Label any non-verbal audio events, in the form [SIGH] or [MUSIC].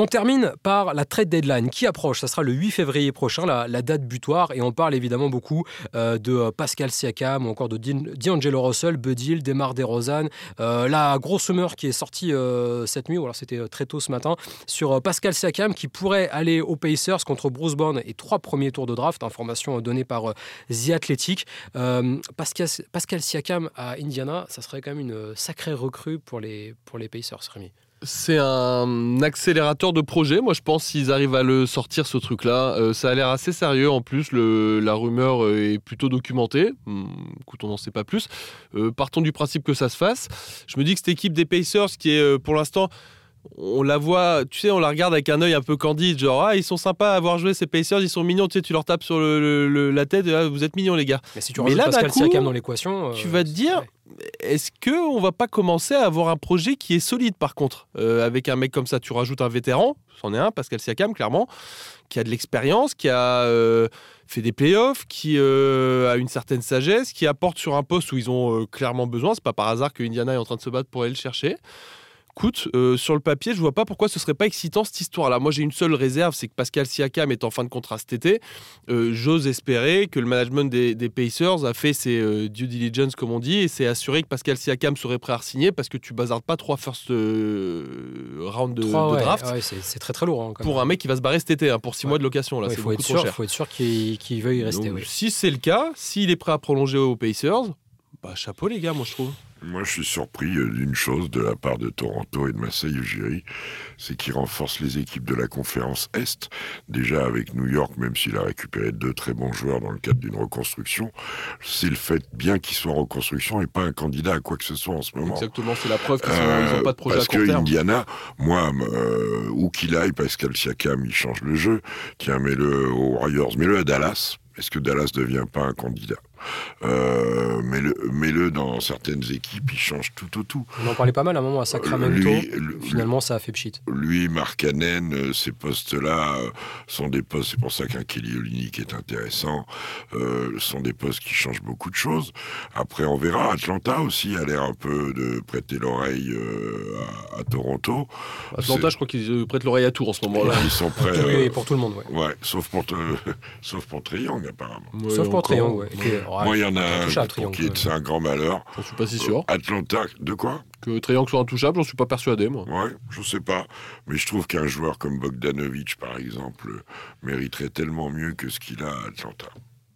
On termine par la trade deadline qui approche. Ça sera le 8 février prochain, la, date butoir. Et on parle évidemment beaucoup euh, de euh, Pascal Siakam ou encore de D'Angelo Russell, Budil, Demar DeRozan. Euh, la grosse rumeur qui est sortie cette nuit, ou alors c'était très tôt ce matin, sur Pascal Siakam qui pourrait aller aux Pacers contre Bruce Brown et trois premiers tours de draft. Information donnée par The Athletic. Pascal, Pascal Siakam à Indiana, ça serait quand même une sacrée recrue pour les, pour les Pacers, Rémi. C'est un accélérateur de projet. Moi, je pense s'ils arrivent à le sortir, ce truc-là. Euh, ça a l'air assez sérieux. En plus, le, la rumeur euh, est plutôt documentée. Hmm, écoute, on n'en sait pas plus. Euh, partons du principe que ça se fasse. Je me dis que cette équipe des Pacers, qui est pour l'instant on la voit, tu sais, on la regarde avec un œil un peu candide, genre ah ils sont sympas à avoir joué ces Pacers, ils sont mignons, tu sais, tu leur tapes sur la tête, ah, vous êtes mignons les gars. Mais si tu rajoutes Pascal Siakam dans l'équation, tu vas te dire, est-ce que on va pas commencer à avoir un projet qui est solide par contre euh, avec un mec comme ça Tu rajoutes un vétéran, c'en est un, Pascal Siakam clairement, qui a de l'expérience, qui a euh, fait des playoffs, qui euh, a une certaine sagesse, qui apporte sur un poste où ils ont clairement besoin. C'est pas par hasard que Indiana est en train de se battre pour aller le chercher écoute, euh, sur le papier, je vois pas pourquoi ce serait pas excitant cette histoire-là. Moi, j'ai une seule réserve, c'est que Pascal Siakam est en fin de contrat cet été. Euh, j'ose espérer que le management des, Pacers a fait ses euh, due diligence, comme on dit, et s'est assuré que Pascal Siakam serait prêt à signer parce que tu bazardes pas trois first round de, draft. c'est très très lourd. Hein, pour un mec qui va se barrer cet été, hein, pour six mois de location. Il faut, être sûr, faut être sûr qu'il veuille y rester. si c'est le cas, s'il est prêt à prolonger aux Pacers, bah, chapeau les gars, moi je trouve. Moi, je suis surpris euh, d'une chose de la part de Toronto et de Marseille Ujiri, c'est qu'ils renforcent les équipes de la conférence Est. Déjà avec New York, même s'il a récupéré deux très bons joueurs dans le cadre d'une reconstruction, c'est le fait bien qu'ils soient en reconstruction et pas un candidat à quoi que ce soit en ce moment. Exactement, c'est la preuve qu'ils n'ont pas de projet parce à court que Indiana, moi, euh, où qu'il aille, Pascal Siakam, il change le jeu. Tiens, mets-le aux Warriors, mets-le à Dallas. Est-ce que Dallas ne devient pas un candidat? Euh, Mets-le dans certaines équipes, il change tout au tout. On en parlait pas mal à un moment à Sacramento. Finalement, ça a fait pchit. Lui, Markkanen, euh, ces postes-là euh, sont des postes, c'est pour ça qu'un Kelly Olynyk est intéressant, euh, sont des postes qui changent beaucoup de choses. Après, on verra. Atlanta aussi a l'air un peu de prêter l'oreille à, Toronto. Atlanta, je crois qu'ils prêtent l'oreille à tout en ce moment-là. Ils sont prêts. [LAUGHS] Et pour tout le monde, ouais. ouais sauf pour, [LAUGHS] sauf pour Triangle, apparemment. sauf pour Triangle, ouais. Moi, il y en a un pour qui c'est un grand malheur. Je suis pas si sûr. Atlanta, de quoi? Que Triangle soit intouchable, j'en suis pas persuadé, moi. Ouais, je sais pas. Mais je trouve qu'un joueur comme Bogdanovic, par exemple, mériterait tellement mieux que ce qu'il a à Atlanta.